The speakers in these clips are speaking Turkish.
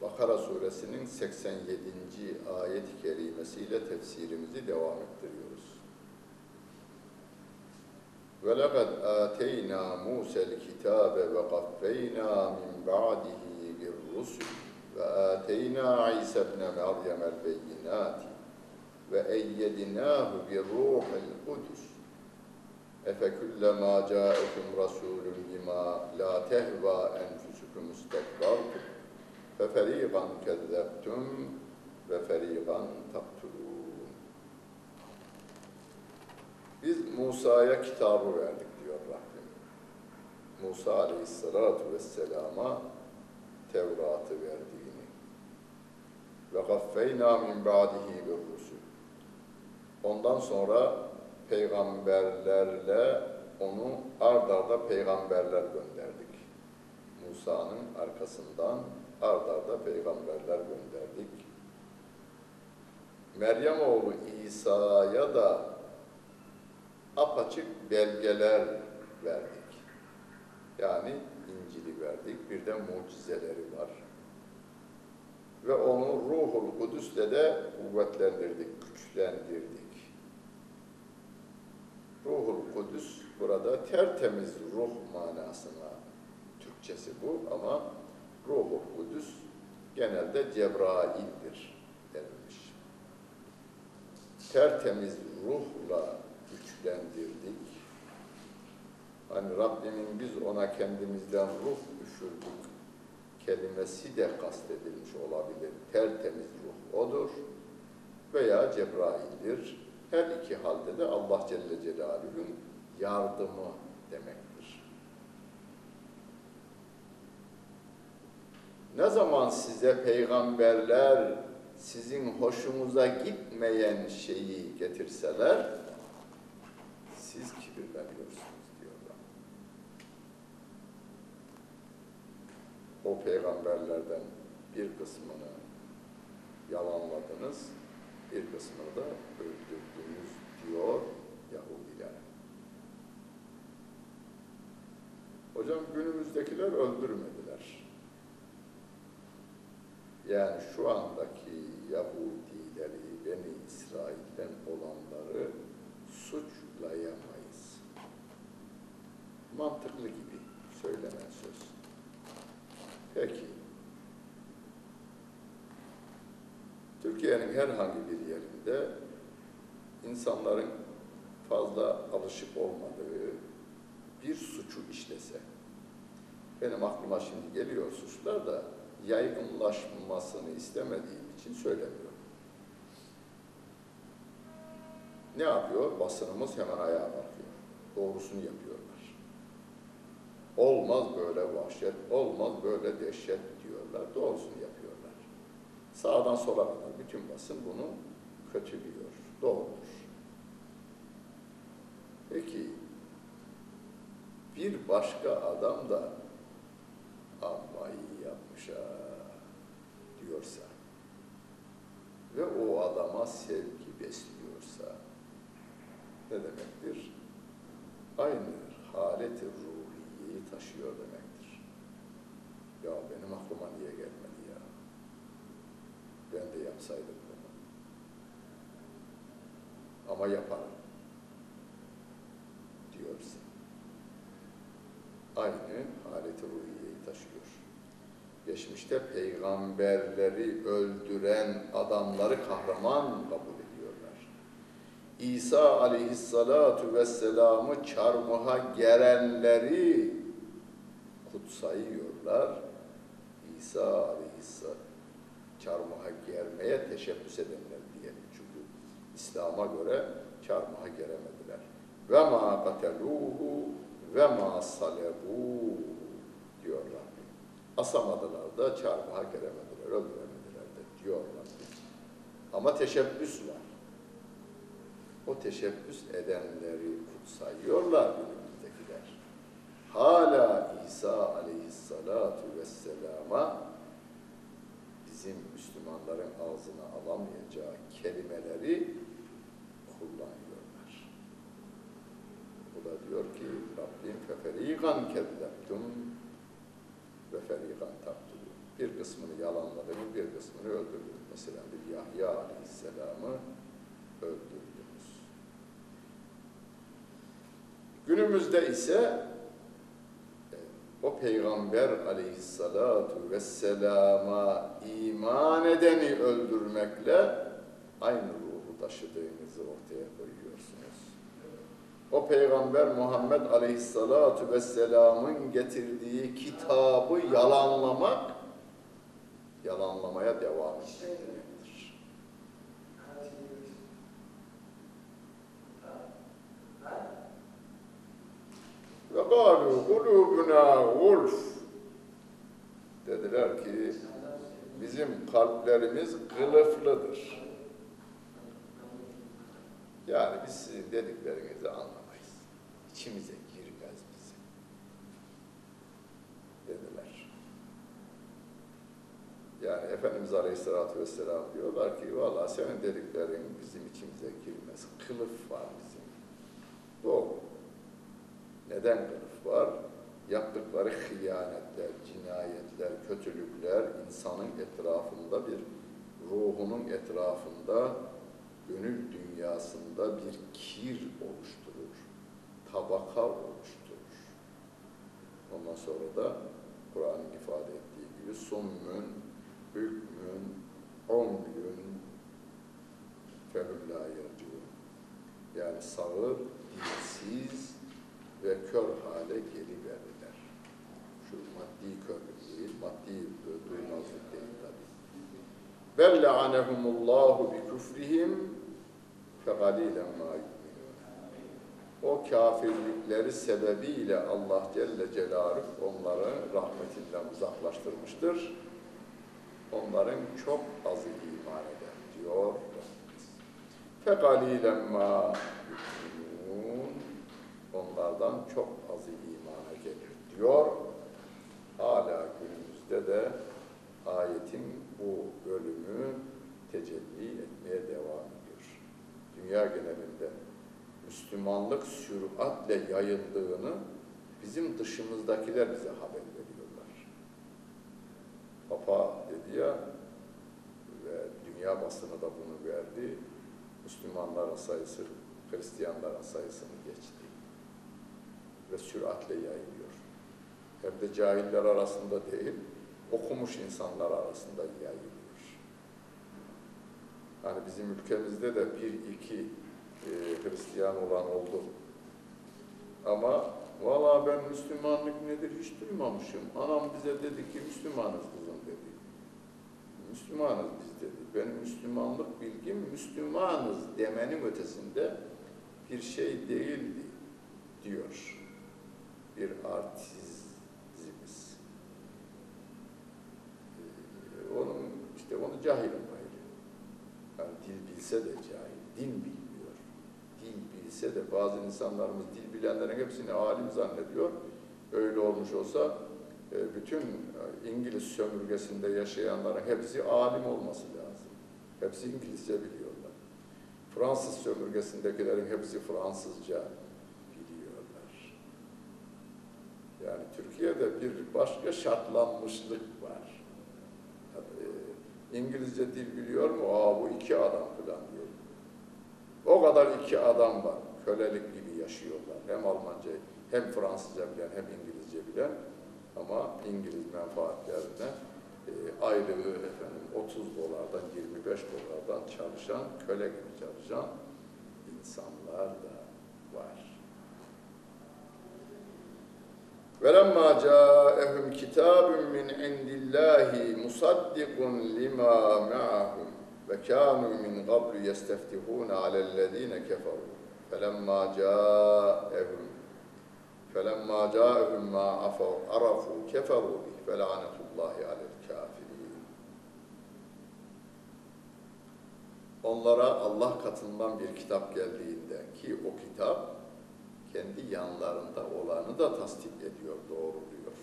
Bakara suresinin 87. ayet-i kerimesiyle tefsirimizi devam ettiriyoruz. وَلَقَدْ آتَيْنَا مُوسَى الْكِتَابَ وَقَفَّيْنَا مِنْ بَعْدِهِ بِالرُّسُلِ وَآتَيْنَا عِيسَى ابْنَ مَرْيَمَ الْبَيِّنَاتِ وَأَيَّدْنَاهُ بِالرُّوحِ الْقُدُسِ اَفَكُلَّمَا جَاءَكُمْ رَسُولٌ بِمَا لَا تَهْوَى أَنْفُسُكُمْ اسْتَكْبَرْتُمْ ve feriban kezzeptüm ve feriban taktulun. Biz Musa'ya kitabı verdik diyor Rabbim. Musa aleyhissalatu vesselama Tevrat'ı verdiğini. Ve gaffeyna min ba'dihi bir. Ondan sonra peygamberlerle onu ard arda peygamberler gönderdik. Musa'nın arkasından ard arda peygamberler gönderdik. Meryem oğlu İsa'ya da apaçık belgeler verdik. Yani İncil'i verdik. Bir de mucizeleri var. Ve onu Ruhul Kudüs'le de kuvvetlendirdik, güçlendirdik. Ruhul Kudüs burada tertemiz ruh manasına Türkçesi bu ama Ruhul Kudüs genelde Cebrail'dir denilmiş. Tertemiz ruhla güçlendirdik. Hani Rabbimin biz ona kendimizden ruh üfürdük kelimesi de kastedilmiş olabilir. Tertemiz ruh odur veya Cebrail'dir. Her iki halde de Allah Celle Celaluhu'nun yardımı demektir. Ne zaman size peygamberler sizin hoşunuza gitmeyen şeyi getirseler, siz kibirleniyorsunuz diyorlar. O peygamberlerden bir kısmını yalanladınız, bir kısmını da öldürdünüz diyor Yahudiler. Hocam günümüzdekiler öldürmediler. Yani şu andaki Yahudileri, Beni İsrail'den olanları suçlayamayız. Mantıklı gibi söylenen söz. Peki. Türkiye'nin herhangi bir yerinde insanların fazla alışık olmadığı bir suçu işlese, benim aklıma şimdi geliyor suçlar da yaygınlaşmasını istemediğim için söylemiyorum. Ne yapıyor? Basınımız hemen ayağa kalkıyor. Doğrusunu yapıyorlar. Olmaz böyle vahşet, olmaz böyle dehşet diyorlar. Doğrusunu yapıyorlar. Sağdan sola kadar bütün basın bunu kötülüyor. Doğrudur. Peki bir başka adam da amma ha diyorsa ve o adama sevgi besliyorsa ne demektir? Aynı haleti ruhiyeyi taşıyor demektir. Ya benim aklıma niye gelmedi ya? Ben de yapsaydım bunu. Ama yaparım diyorsa aynı haleti ruhiyeyi taşıyor. Geçmişte peygamberleri öldüren adamları kahraman kabul ediyorlar. İsa aleyhissalatu vesselam'ı çarmıha gerenleri kutsayıyorlar. İsa aleyhisselam çarmıha germeye teşebbüs edenler diyelim. Çünkü İslam'a göre çarmıha geremediler. Ve ma kateluhu ve ma salebu diyor Rabbim. Asamadılar da çarmıha geremediler, öldüremediler de diyor Rabbim. Ama teşebbüs var. O teşebbüs edenleri kutsayıyorlar günümüzdekiler. Hala İsa aleyhissalatu vesselama bizim Müslümanların ağzına alamayacağı kelimeleri kullanıyorlar. O da diyor ki Rabbim feferigan kezzeptum ve ferigan taktulu. Bir kısmını yalanladınız, bir kısmını öldürdünüz. Mesela bir Yahya aleyhisselamı öldürdünüz. Günümüzde ise e, o peygamber aleyhissalatu vesselama iman edeni öldürmekle aynı ruhu taşıdığınızı ortaya. O peygamber Muhammed aleyhissalatu vesselamın getirdiği kitabı yalanlamak, yalanlamaya devam etmektir. Ve galu kulubuna gulf dediler ki bizim kalplerimiz kılıflıdır. Yani biz sizin dediklerinizi anlamayız. İçimize girmez bizim. Dediler. Yani Efendimiz Aleyhisselatü Vesselam diyorlar ki valla senin dediklerin bizim içimize girmez. Kılıf var bizim. Doğru. Neden kılıf var? Yaptıkları hıyanetler, cinayetler, kötülükler insanın etrafında bir ruhunun etrafında gönül dünyasında bir kir oluşturur, tabaka oluşturur. Ondan sonra da Kur'an'ın ifade ettiği gibi summün, hükmün, la yercun. Yani sağır, dilsiz ve kör hale geliverirler. Şu maddi körlük değil, maddi duymazlık değil tabi. Ve le'anehumullahu bi küfrihim ve galilen O kafirlikleri sebebiyle Allah Celle Celaluhu onları rahmetinden uzaklaştırmıştır. Onların çok azı iman eder diyor. Fe galilen Onlardan çok azı imana gelir diyor. Hala günümüzde de ayetin bu bölümü tecelli etmeye Dünya genelinde Müslümanlık süratle yayıldığını bizim dışımızdakiler bize haber veriyorlar. Papa dedi ya ve dünya basını da bunu verdi. Müslümanların sayısı Hristiyanların sayısını geçti ve süratle yayılıyor. Hem de cahiller arasında değil, okumuş insanlar arasında yayılıyor. Hani bizim ülkemizde de bir iki e, Hristiyan olan oldu. Ama valla ben Müslümanlık nedir hiç duymamışım. Anam bize dedi ki Müslümanız kızım dedi. Müslümanız biz dedi. Benim Müslümanlık bilgim Müslümanız demenin ötesinde bir şey değildi diyor. Bir artizimiz. Ee, onun işte onu cahilim. Yani dil bilse de cahil, din bilmiyor. Dil bilse de bazı insanlarımız dil bilenlerin hepsini alim zannediyor. Öyle olmuş olsa e, bütün İngiliz sömürgesinde yaşayanların hepsi alim olması lazım. Hepsi İngilizce biliyorlar. Fransız sömürgesindekilerin hepsi Fransızca biliyorlar. Yani Türkiye'de bir başka şartlanmışlık var. İngilizce dil biliyor mu? Aa bu iki adam falan diyor. O kadar iki adam var. Kölelik gibi yaşıyorlar. Hem Almanca hem Fransızca bilen hem İngilizce bilen ama İngiliz menfaatlerine e, aylığı efendim 30 dolardan 25 dolardan çalışan, köle gibi çalışan insanlar da var. وَلَمَّا جَاءَهُمْ كِتَابٌ مِّنْ عِنْدِ اللّٰهِ مُصَدِّقٌ لِمَا مَعَهُمْ وَكَانُوا مِنْ قَبْلُ يَسْتَفْتِحُونَ عَلَى الَّذ۪ينَ كَفَرُوا فَلَمَّا جَاءَهُمْ فَلَمَّا جَاءَهُمْ مَا عَرَفُوا كَفَرُوا بِهِ فَلَعَنَةُ اللّٰهِ عَلَى الْكَافِرِينَ onlara Allah katından bir kitap geldiğinde ki o kitap kendi yanlarında olanı da tasdik ediyor, doğruluyor.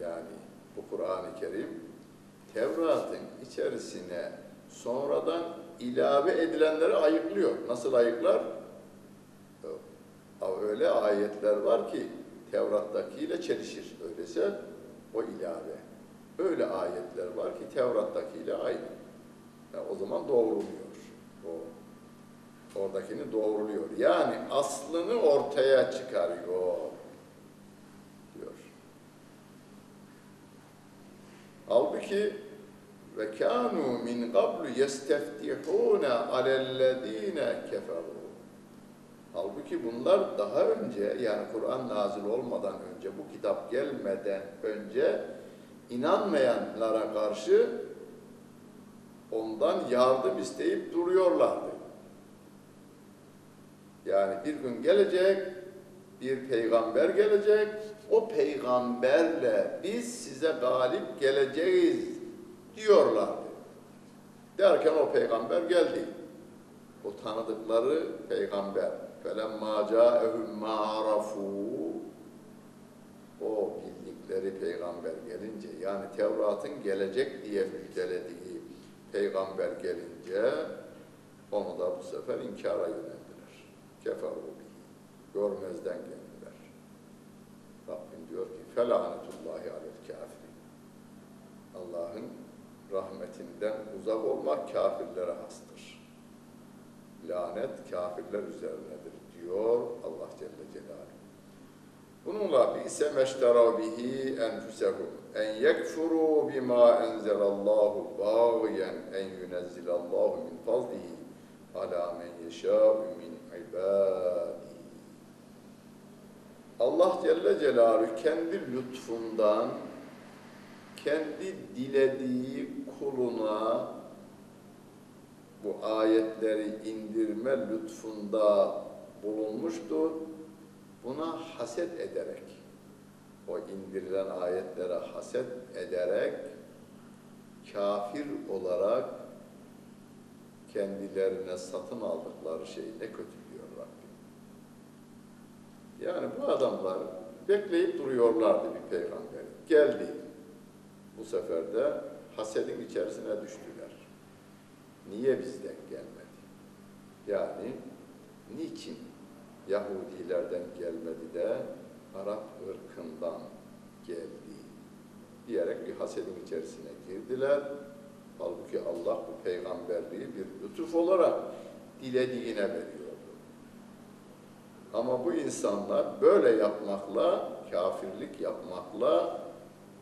Yani bu Kur'an-ı Kerim Tevrat'ın içerisine sonradan ilave edilenleri ayıklıyor. Nasıl ayıklar? Öyle ayetler var ki Tevrat'takiyle çelişir. Öyleyse o ilave. Öyle ayetler var ki Tevrat'takiyle aynı. Yani o zaman doğruluyor. O oradakini doğruluyor. Yani aslını ortaya çıkarıyor diyor. Halbuki ve kanu min qablu yesteftihuna alellezine keferu. Halbuki bunlar daha önce yani Kur'an nazil olmadan önce bu kitap gelmeden önce inanmayanlara karşı ondan yardım isteyip duruyorlardı. Yani bir gün gelecek, bir peygamber gelecek, o peygamberle biz size galip geleceğiz diyorlardı. Derken o peygamber geldi. O tanıdıkları peygamber. فَلَمَّا جَاءَهُمْ مَا عَرَفُوا O bildikleri peygamber gelince, yani Tevrat'ın gelecek diye müjdelediği peygamber gelince, onu da bu sefer inkara yöneldiler. keferu görmezden geldiler. Rabbim diyor ki felanetullahi alel kafirin. Allah'ın rahmetinden uzak olmak kafirlere hastır. Lanet kafirler üzerinedir diyor Allah Celle Celaluhu. Bununla bi ise meşterav bihi enfusehum en yekfuru bima enzelallahu bağıyen en yunezzilallahu min fazlihi ala men yeşâ'u min Allah Celle Celaluhu kendi lütfundan kendi dilediği kuluna bu ayetleri indirme lütfunda bulunmuştu. Buna haset ederek, o indirilen ayetlere haset ederek, kafir olarak kendilerine satın aldıkları şeyi ne kötü. Yani bu adamlar bekleyip duruyorlardı bir peygamber. Geldi. Bu sefer de hasedin içerisine düştüler. Niye bizden gelmedi? Yani niçin Yahudilerden gelmedi de Arap ırkından geldi diyerek bir hasedin içerisine girdiler. Halbuki Allah bu peygamberliği bir lütuf olarak dilediğine veriyordu. Ama bu insanlar böyle yapmakla, kafirlik yapmakla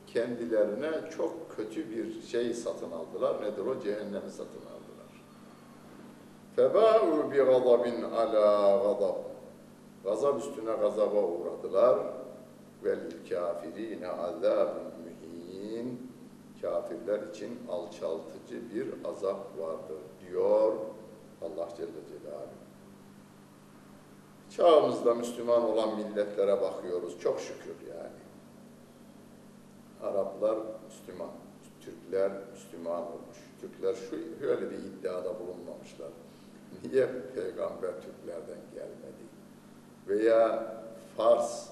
kendilerine çok kötü bir şey satın aldılar. Nedir o? Cehennemi satın aldılar. Febâ'u bi gazabin ala gazab. Gazap üstüne gazaba uğradılar. Vel kafirine azabun mühin. Kafirler için alçaltıcı bir azap vardır diyor Allah Celle Celaluhu. Çağımızda Müslüman olan milletlere bakıyoruz. Çok şükür yani. Araplar Müslüman, Türkler Müslüman olmuş. Türkler şu öyle bir iddiada bulunmamışlar. Niye peygamber Türklerden gelmedi? Veya Fars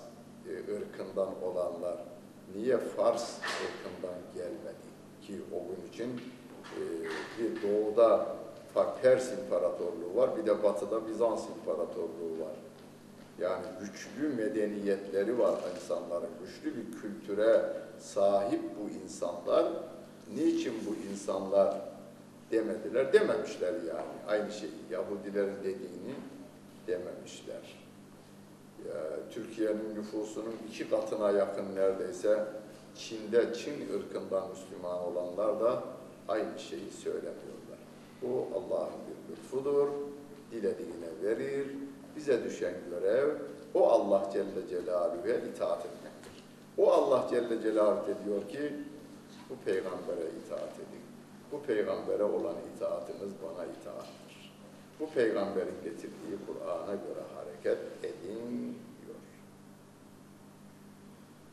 e, ırkından olanlar niye Fars ırkından gelmedi? Ki o gün için e, bir doğuda Pers İmparatorluğu var, bir de batıda Bizans İmparatorluğu var. Yani güçlü medeniyetleri var insanların, güçlü bir kültüre sahip bu insanlar. Niçin bu insanlar demediler? Dememişler yani. Aynı şeyi Yahudilerin dediğini dememişler. Türkiye'nin nüfusunun iki katına yakın neredeyse Çin'de Çin ırkından Müslüman olanlar da aynı şeyi söylemiyorlar. Bu Allah'ın bir lütfudur. Dilediğine verir. Bize düşen görev o Allah Celle Celaluhu'ya itaat etmektir. O Allah Celle Celaluhu diyor ki bu peygambere itaat edin. Bu peygambere olan itaatiniz bana itaattir. Bu peygamberin getirdiği Kur'an'a göre hareket edin diyor.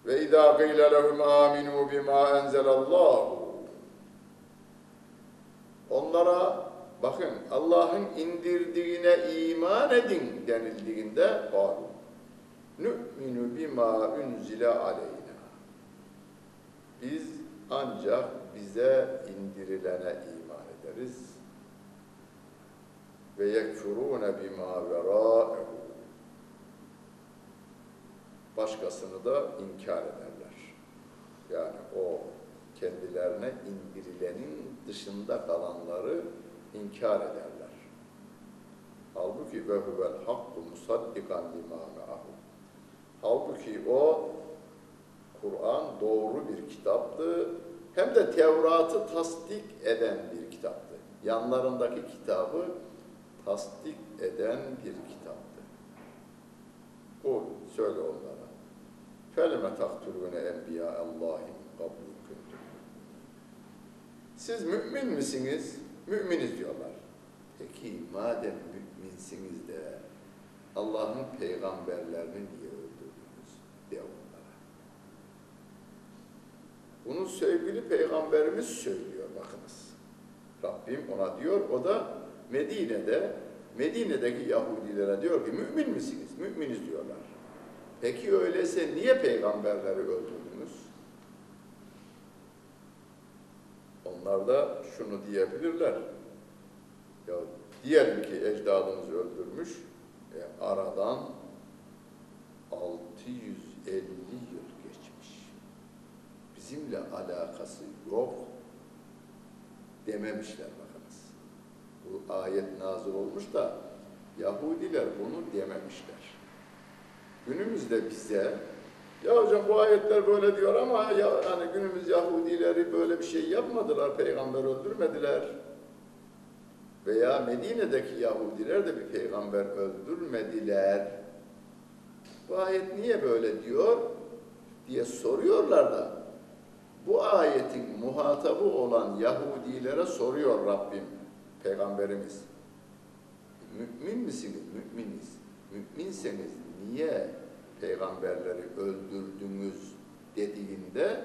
Ve idâ gîle lehum âminû bimâ enzelallahu Onlara Bakın Allah'ın indirdiğine iman edin denildiğinde var. Nü'minu bima unzile aleyna. Biz ancak bize indirilene iman ederiz. Ve yekfurune bima verâehu. Başkasını da inkar ederler. Yani o kendilerine indirilenin dışında kalanları inkar ederler. Halbuki ve huvel hakku musaddikan lima me'ahu. Halbuki o Kur'an doğru bir kitaptı. Hem de Tevrat'ı tasdik eden bir kitaptı. Yanlarındaki kitabı tasdik eden bir kitaptı. O söyle onlara. فَلَمَ تَقْتُلُونَ اَنْبِيَاءَ اللّٰهِ قَبْلُ كُنْتُمْ Siz mümin misiniz? Müminiz diyorlar. Peki madem müminsiniz de Allah'ın peygamberlerini niye öldürdünüz? De onlara. Bunu sevgili peygamberimiz söylüyor bakınız. Rabbim ona diyor, o da Medine'de, Medine'deki Yahudilere diyor ki mümin misiniz? Müminiz diyorlar. Peki öyleyse niye peygamberleri öldürdünüz? Onlar da şunu diyebilirler. Ya diyelim ki ecdadımız öldürmüş, e, aradan 650 yıl geçmiş. Bizimle alakası yok dememişler bakınız. Bu ayet nazil olmuş da Yahudiler bunu dememişler. Günümüzde bize ya hocam bu ayetler böyle diyor ama ya hani günümüz Yahudileri böyle bir şey yapmadılar, peygamber öldürmediler. Veya Medine'deki Yahudiler de bir peygamber öldürmediler. Bu ayet niye böyle diyor diye soruyorlar da bu ayetin muhatabı olan Yahudilere soruyor Rabbim, Peygamberimiz. Mümin misiniz? Müminiz. Müminseniz niye peygamberleri öldürdünüz dediğinde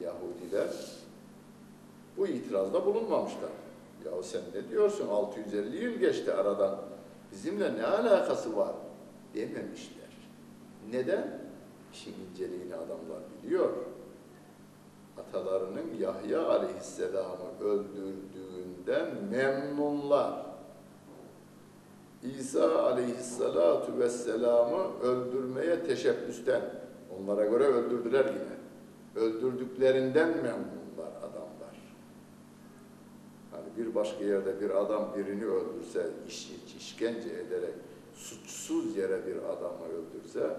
Yahudiler bu itirazda bulunmamışlar. Ya sen ne diyorsun? 650 yıl geçti aradan. Bizimle ne alakası var? Dememişler. Neden? İşin inceliğini adamlar biliyor. Atalarının Yahya aleyhisselamı öldürdüğünden memnunlar. İsa aleyhissalatu vesselam'ı öldürmeye teşebbüsten, onlara göre öldürdüler yine. Öldürdüklerinden memnunlar adamlar. Hani bir başka yerde bir adam birini öldürse, iş, işkence ederek suçsuz yere bir adamı öldürse,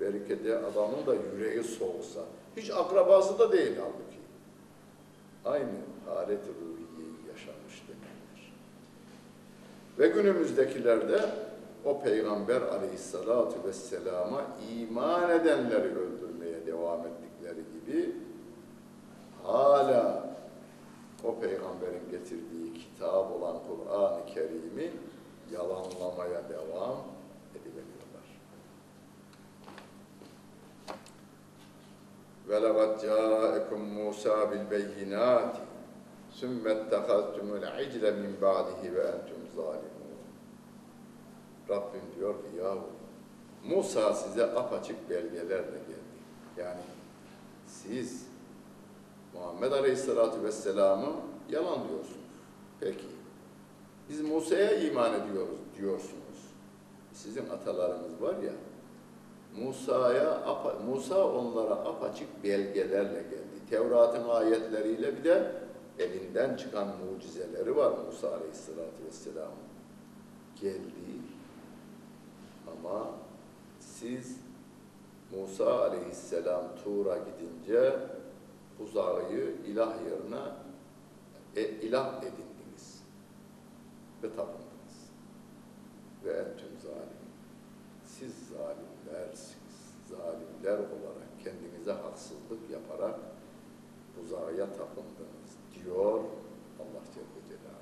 belki de adamın da yüreği soğusa, hiç akrabası da değil halbuki. Aynı halet ruhiyeyi yaşamış demektir. Ve günümüzdekiler de o Peygamber aleyhissalatu vesselama iman edenleri öldürmeye devam ettikleri gibi hala o peygamberin getirdiği kitap olan Kur'an-ı Kerim'i yalanlamaya devam ediveriyorlar. Ve leqad ca'ekum Musa bil beyinati sümme ettehaztumul icle min ba'dihi ve entum zalimun. Rabbim diyor ki yahu Musa size apaçık belgelerle geldi. Yani siz Muhammed Aleyhisselatü Vesselam'ı yalan diyorsunuz. Peki. Biz Musa'ya iman ediyoruz diyorsunuz. Sizin atalarınız var ya, Musa'ya Musa onlara apaçık belgelerle geldi. Tevrat'ın ayetleriyle bir de elinden çıkan mucizeleri var Musa Aleyhisselatü Vesselam'ın. Geldi ama siz Musa Aleyhisselam Tur'a gidince uzağı ilah yerine e, ilah edindiniz ve tapındınız. Ve entüm zalim. Siz zalimlersiniz. Zalimler olarak kendinize haksızlık yaparak uzağa tapındınız diyor Allah Celle Celaluhu.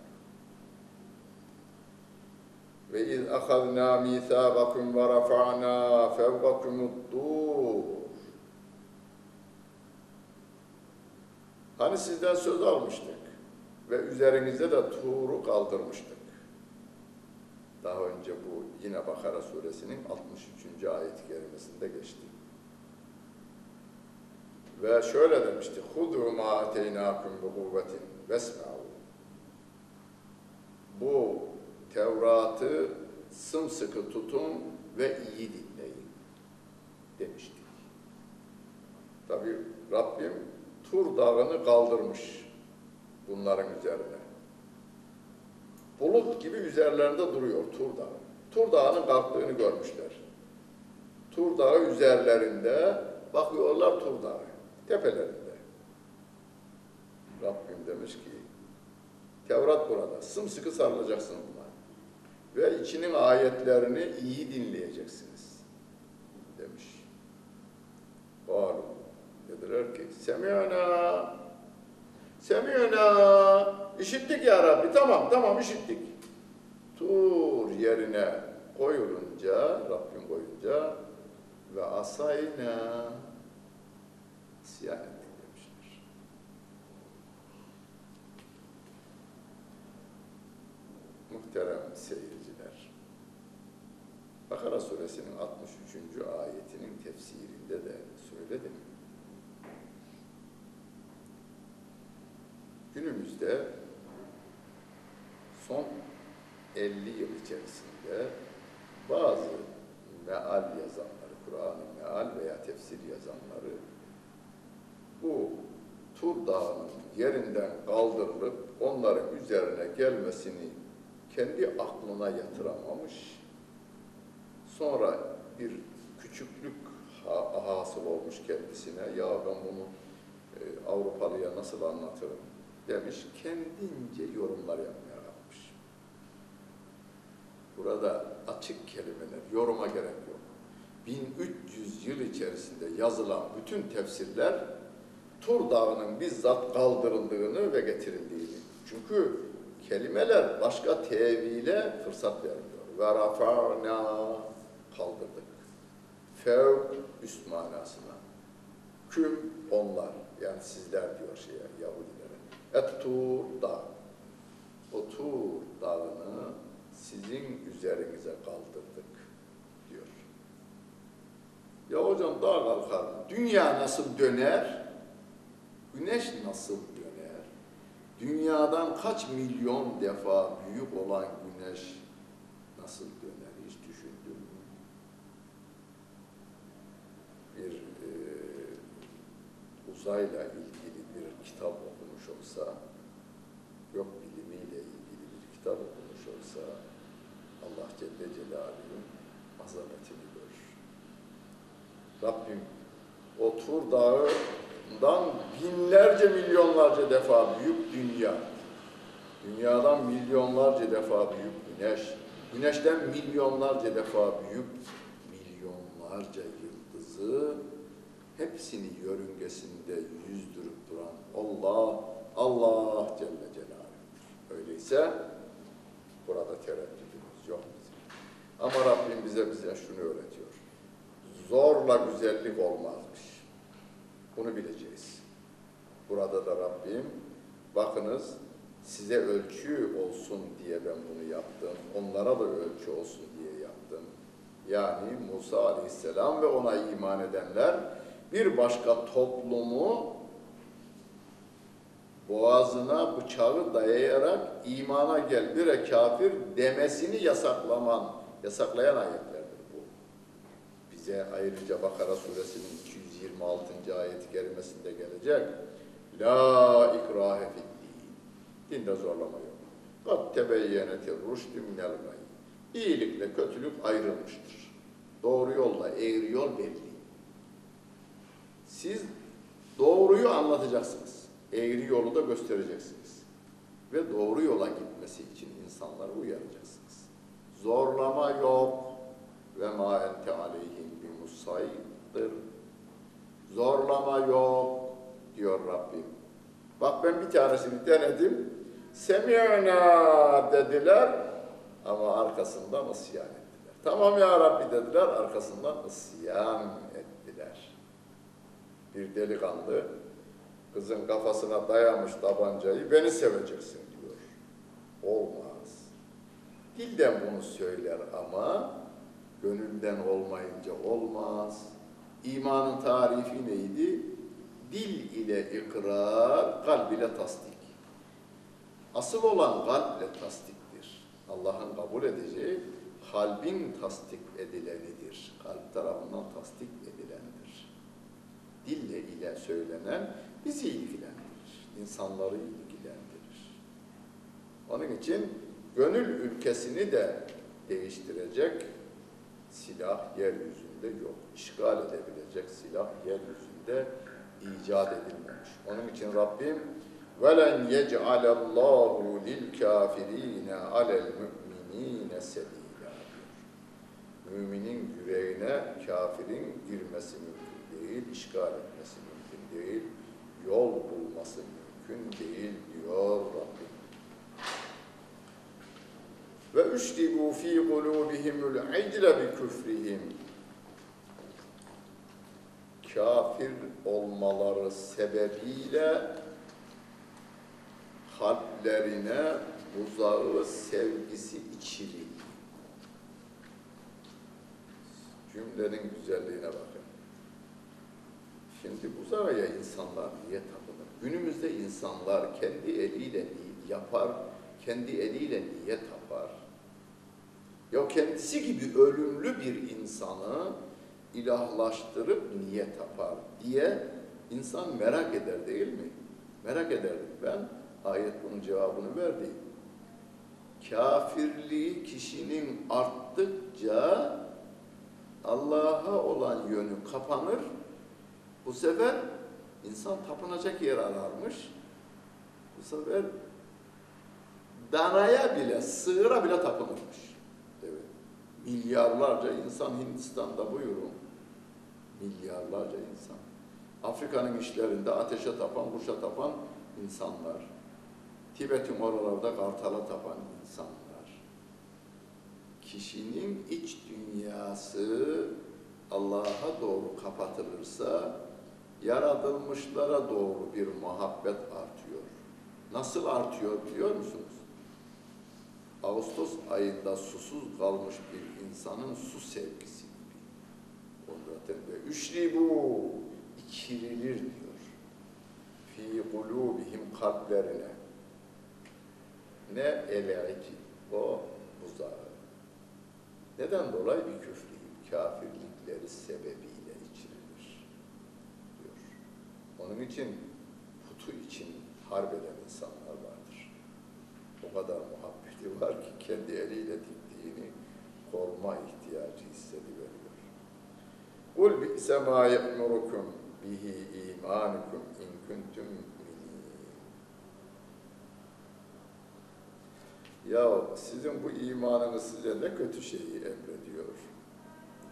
Ve iz ahadna mithaqakum ve rafa'na fevqakumud-dur Hani sizden söz almıştık. ve üzerinize de Tur'u kaldırmıştık. Daha önce bu yine Bakara suresinin 63. ayet-i kerimesinde geçti. Ve şöyle demişti. Ma ateynakum bi kuvvetin vesma'u. Bu Tevrat'ı sımsıkı tutun ve iyi dinleyin demiştik. Tabi Rabbim Tur dağını kaldırmış bunların üzerine. Bulut gibi üzerlerinde duruyor Tur Dağı. Tur Dağı'nın kalktığını görmüşler. Tur Dağı üzerlerinde bakıyorlar Tur Dağı tepelerinde. Rabbim demiş ki Tevrat burada. Sımsıkı sarılacaksın buna. Ve içinin ayetlerini iyi dinleyeceksiniz. Demiş. Oğlum dediler ki Semiyona Semiyona işittik ya Rabbi. Tamam tamam işittik. Tur yerine koyulunca Rabbim koyunca ve asayna isyan ettik demişler. Muhterem seyirciler, Bakara suresinin 63. ayetinin tefsirinde de söyledim. Günümüzde son 50 yıl içerisinde bazı meal yazanları, Kur'an'ı meal veya tefsir yazanları bu Tur Dağı'nın yerinden kaldırılıp onların üzerine gelmesini kendi aklına yatıramamış. Sonra bir küçüklük ha- hasıl olmuş kendisine. Ya ben bunu e, Avrupalıya nasıl anlatırım demiş. Kendince yorumlar yapmaya kalkmış. Burada açık kelimeler, yoruma gerek yok. 1300 yıl içerisinde yazılan bütün tefsirler Tur Dağı'nın bizzat kaldırıldığını ve getirildiğini. Çünkü kelimeler başka tevile fırsat vermiyor. Ve rafa'na kaldırdık. Fevk üst manasına. Küm onlar. Yani sizler diyor şeye Yahudilere. Et Tur Dağ. O Tur Dağı'nı sizin üzerinize kaldırdık diyor. Ya hocam dağ kalkar. Dünya nasıl döner? Güneş nasıl döner? Dünyadan kaç milyon defa büyük olan güneş nasıl döner? Hiç düşündün mü? Bir e, uzayla ilgili bir kitap okumuş olsa, yok bilimiyle ilgili bir kitap okumuş olsa, Allah Celle Celaluhu'nun azametini görür. Rabbim o Tur Dağı'ndan binlerce milyonlarca defa büyük dünya, dünyadan milyonlarca defa büyük güneş, güneşten milyonlarca defa büyük milyonlarca yıldızı hepsini yörüngesinde yüzdürüp duran Allah, Allah Celle Celaluhu'dur. Öyleyse burada tereddütümüz yok bizim. Ama Rabbim bize bize şunu öğretiyor. Zorla güzellik olmazmış. Bunu bileceğiz. Burada da Rabbim bakınız size ölçü olsun diye ben bunu yaptım. Onlara da ölçü olsun diye yaptım. Yani Musa Aleyhisselam ve ona iman edenler bir başka toplumu boğazına bıçağı dayayarak imana gel bire kafir demesini yasaklaman, yasaklayan ayetlerdir bu. Bize ayrıca Bakara suresinin 226. ayeti kerimesinde gelecek. La ikrahe fid din. Dinde zorlama yok. Kad tebeyyenetir rüştü minel gay. İyilikle kötülük ayrılmıştır. Doğru yolla eğri yol belli. Siz doğruyu anlatacaksınız. Eğri yolu da göstereceksiniz. Ve doğru yola gitmesi için insanları uyaracaksınız. Zorlama yok. Ve ma ente aleyhim bi musaydır. Zorlama yok diyor Rabbim. Bak ben bir tanesini denedim. Semiyona dediler ama arkasından isyan ettiler. Tamam ya Rabbi dediler arkasından ettiler. Bir delikanlı kızın kafasına dayamış tabancayı beni seveceksin diyor. Olmaz. Dilden bunu söyler ama gönülden olmayınca olmaz. İmanın tarifi neydi? Dil ile ikrar, kalb ile tasdik. Asıl olan kalp ile tasdiktir. Allah'ın kabul edeceği kalbin tasdik edilenidir. Kalp tarafından tasdik edilendir Dille ile söylenen bizi ilgilendirir. insanları ilgilendirir. Onun için gönül ülkesini de değiştirecek silah yeryüzünde yok. İşgal edebilecek silah yeryüzünde icat edilmemiş. Onun için Rabbim وَلَنْ يَجْعَلَ اللّٰهُ لِلْكَافِر۪ينَ عَلَى الْمُؤْمِن۪ينَ سَب۪يلًا Müminin yüreğine kafirin girmesi mümkün değil, işgal etmesi mümkün değil, yol bulması mümkün değil diyor Rabbim. Ve üşribu fi kulubihimul icle bi küfrihim. Kafir olmaları sebebiyle kalplerine buzağı sevgisi içirildi. Cümlenin güzelliğine bakın. Şimdi buzağa insanlar niye tapınır? Günümüzde insanlar kendi eliyle yapar, kendi eliyle niye tapar? Ya kendisi gibi ölümlü bir insanı ilahlaştırıp niye tapar diye insan merak eder değil mi? Merak ederdim ben. Ayet bunun cevabını verdi. Kafirliği kişinin arttıkça Allah'a olan yönü kapanır. Bu sefer insan tapınacak yer ararmış. Bu sefer danaya bile, sığıra bile tapınırmış. Evet. Milyarlarca insan Hindistan'da buyurun. Milyarlarca insan. Afrika'nın işlerinde ateşe tapan, kuşa tapan insanlar. Tibet'in oralarda kartala tapan insanlar. Kişinin iç dünyası Allah'a doğru kapatılırsa yaratılmışlara doğru bir muhabbet artıyor. Nasıl artıyor biliyor musunuz? Ağustos ayında susuz kalmış bir insanın su sevgisi gibi. Ondan ve üşribu içirilir diyor. Fi kulubihim kalplerine. Ne eleki o buzağı. Neden dolayı bir küfreyim? Kafirlikleri sebebiyle içirilir diyor. Onun için putu için harp eden insanlar vardır. O kadar muhabbeti var ki kendi eliyle diktiğini koruma ihtiyacı hissediveriyor. Kul bi'se ma ye'murukum bihi imanukum in kuntum Ya sizin bu imanınız size ne kötü şeyi emrediyor.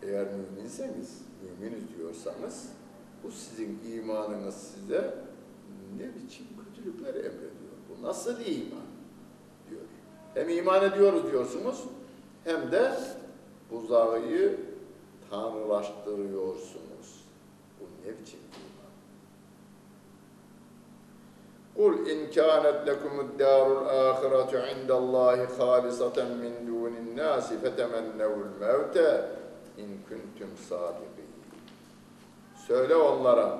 Eğer müminseniz, müminiz diyorsanız bu sizin imanınız size ne biçim kötülükler emrediyor. Bu nasıl iman diyor. Hem iman ediyoruz diyorsunuz hem de buzağıyı tanrılaştırıyorsunuz. Bu ne biçim iman? Kul in kânet lekumud dârul âhiretu indallâhi hâlisaten min dûnin nâsi fetemennevul mevte in kuntum sâdikîn. Söyle onlara,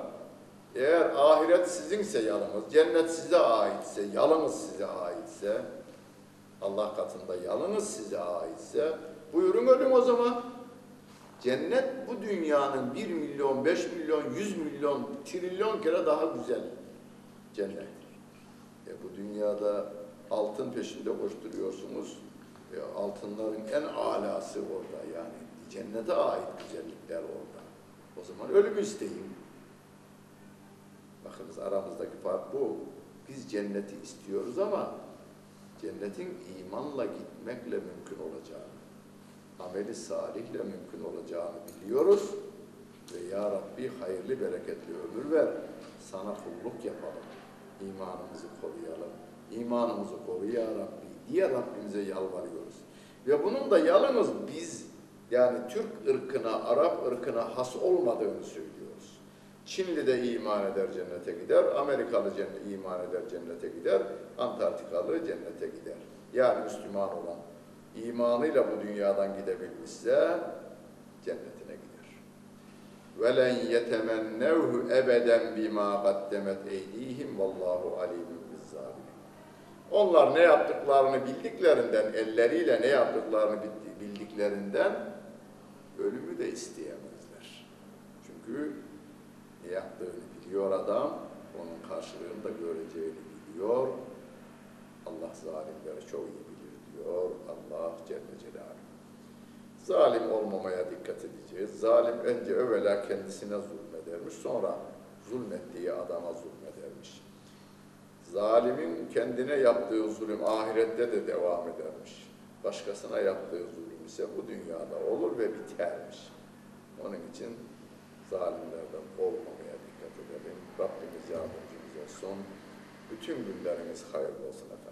eğer ahiret sizinse yalnız, cennet size aitse, yalnız size aitse, Allah katında yalnız size aitse, buyurun ölüm o zaman. Cennet bu dünyanın bir milyon, beş milyon, yüz milyon, trilyon kere daha güzel cennet. E bu dünyada altın peşinde koşturuyorsunuz. E altınların en alası orada yani. Cennete ait güzellikler orada. O zaman ölüm isteyin. Bakınız aramızdaki fark bu. Biz cenneti istiyoruz ama cennetin imanla gitmekle mümkün olacağını, ameli salihle mümkün olacağını biliyoruz. Ve Ya Rabbi hayırlı bereketli ömür ver, sana kulluk yapalım imanımızı koruyalım. İmanımızı koru ya Rabbi diye Rabbimize yalvarıyoruz. Ve bunun da yalnız biz yani Türk ırkına, Arap ırkına has olmadığını söylüyoruz. Çinli de iman eder cennete gider, Amerikalı cennet, iman eder cennete gider, Antarktikalı cennete gider. Yani Müslüman olan imanıyla bu dünyadan gidebilmişse cennetine gider. وَلَنْ يَتَمَنَّوْهُ ebeden bima قَدَّمَتْ اَيْد۪يهِمْ وَاللّٰهُ عَلِيمٌ بِالظَّالِمِينَ Onlar ne yaptıklarını bildiklerinden, elleriyle ne yaptıklarını bildiklerinden ölümü de isteyemezler. Çünkü ne yaptığını biliyor adam, onun karşılığını da göreceğini biliyor. Allah zalimleri çok iyi bilir diyor Allah Celle Celaluhu. Zalim olmamaya dikkat edeceğiz. Zalim önce evvela kendisine zulmedermiş, sonra zulmettiği adama zulmedermiş. Zalimin kendine yaptığı zulüm ahirette de devam edermiş. Başkasına yaptığı zulüm ise bu dünyada olur ve bitermiş. Onun için zalimlerden olmamaya dikkat edelim. Rabbimiz yardımcımız olsun. Bütün günleriniz hayırlı olsun efendim.